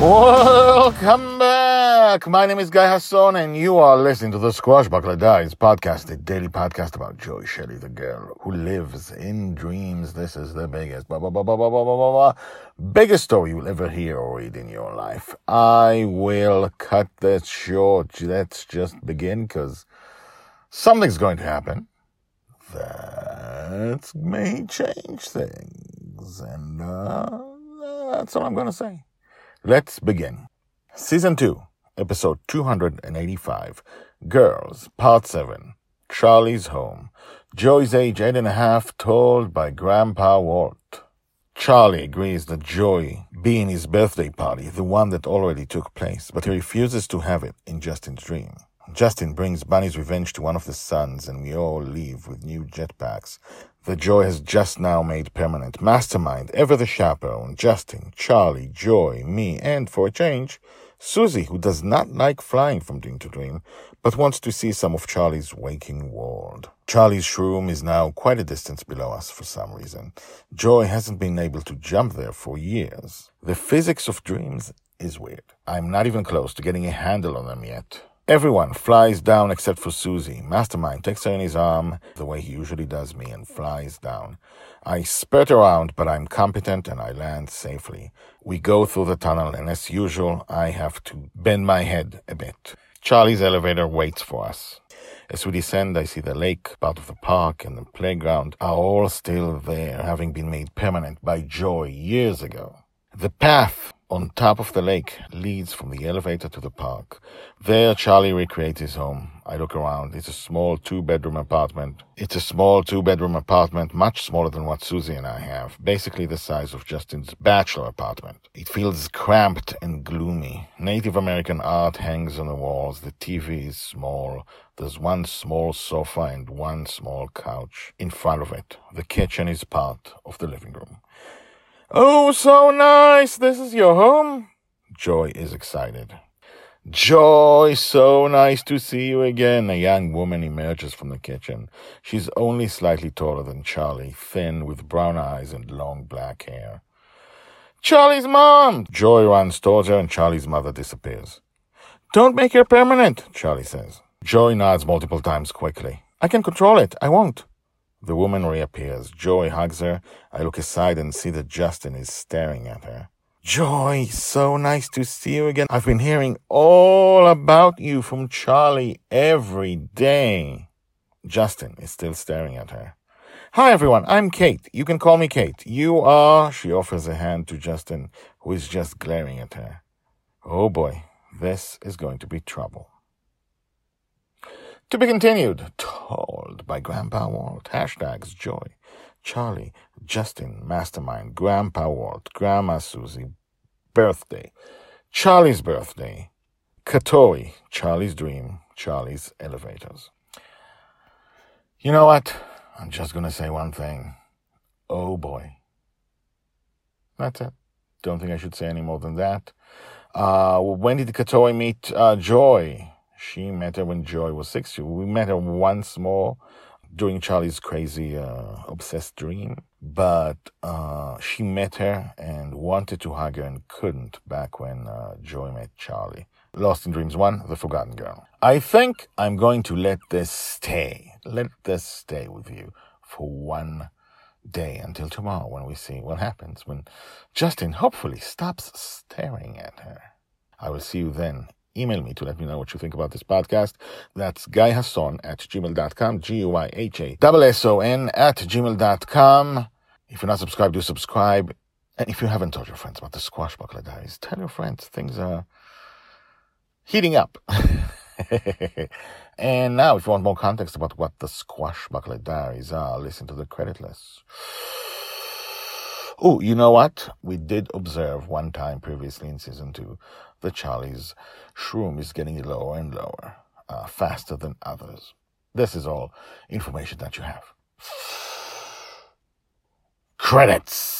Welcome back. My name is Guy Hasson, and you are listening to the Squashbuckler Diaries podcast, a daily podcast about Joy Shelley, the girl who lives in dreams. This is the biggest, blah, blah, blah, blah, blah, blah, blah, blah, biggest story you'll ever hear or read in your life. I will cut this short. Let's just begin because something's going to happen that may change things, and uh, that's all I'm going to say. Let's begin. Season 2, Episode 285 Girls, Part 7 Charlie's Home. Joy's age eight and a half, told by Grandpa Walt. Charlie agrees that Joy be in his birthday party, the one that already took place, but he refuses to have it in Justin's dream. Justin brings Bonny's revenge to one of the sons, and we all leave with new jetpacks that Joy has just now made permanent. Mastermind, ever the chaperone, Justin, Charlie, Joy, me, and for a change, Susie, who does not like flying from dream to dream, but wants to see some of Charlie's waking world. Charlie's shroom is now quite a distance below us for some reason. Joy hasn't been able to jump there for years. The physics of dreams is weird. I'm not even close to getting a handle on them yet. Everyone flies down except for Susie. Mastermind takes her in his arm, the way he usually does me, and flies down. I spurt around, but I'm competent and I land safely. We go through the tunnel, and as usual, I have to bend my head a bit. Charlie's elevator waits for us. As we descend, I see the lake, part of the park, and the playground are all still there, having been made permanent by Joy years ago. The path on top of the lake leads from the elevator to the park. There, Charlie recreates his home. I look around. It's a small two bedroom apartment. It's a small two bedroom apartment, much smaller than what Susie and I have. Basically the size of Justin's bachelor apartment. It feels cramped and gloomy. Native American art hangs on the walls. The TV is small. There's one small sofa and one small couch in front of it. The kitchen is part of the living room. Oh, so nice. This is your home? Joy is excited. Joy, so nice to see you again. A young woman emerges from the kitchen. She's only slightly taller than Charlie, thin, with brown eyes and long black hair. Charlie's mom! Joy runs towards her and Charlie's mother disappears. Don't make her permanent, Charlie says. Joy nods multiple times quickly. I can control it. I won't. The woman reappears. Joy hugs her. I look aside and see that Justin is staring at her. Joy, so nice to see you again. I've been hearing all about you from Charlie every day. Justin is still staring at her. Hi everyone, I'm Kate. You can call me Kate. You are, she offers a hand to Justin, who is just glaring at her. Oh boy, this is going to be trouble. To be continued, told by Grandpa Walt. Hashtags Joy, Charlie, Justin, Mastermind, Grandpa Walt, Grandma Susie, birthday, Charlie's birthday, Katori, Charlie's dream, Charlie's elevators. You know what? I'm just gonna say one thing. Oh boy. That's it. Don't think I should say any more than that. Uh, when did Katori meet uh, Joy? She met her when Joy was six. We met her once more during Charlie's crazy, uh, obsessed dream. But uh, she met her and wanted to hug her and couldn't back when uh, Joy met Charlie. Lost in Dreams 1, The Forgotten Girl. I think I'm going to let this stay. Let this stay with you for one day until tomorrow when we see what happens when Justin hopefully stops staring at her. I will see you then email me to let me know what you think about this podcast. That's Guy guyhasson at gmail.com, G-U-Y-H-A-S-S-O-N at gmail.com. If you're not subscribed, do subscribe. And if you haven't told your friends about the Squashbuckler Diaries, tell your friends things are heating up. And now, if you want more context about what the Squashbuckler Diaries are, listen to the credit list. Oh, you know what? We did observe one time previously in season two that Charlie's shroom is getting lower and lower, uh, faster than others. This is all information that you have. Credits.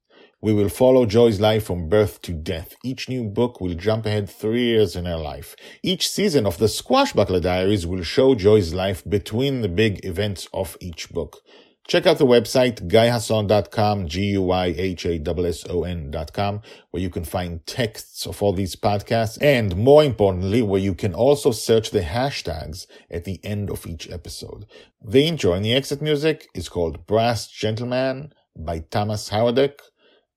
We will follow Joy's life from birth to death. Each new book will jump ahead three years in her life. Each season of the Squashbuckler Diaries will show Joy's life between the big events of each book. Check out the website guyhasson.com, G-U-Y-H-A-S-S-O-N.com, where you can find texts of all these podcasts, and more importantly, where you can also search the hashtags at the end of each episode. The intro and the exit music is called Brass Gentleman by Thomas Howardick.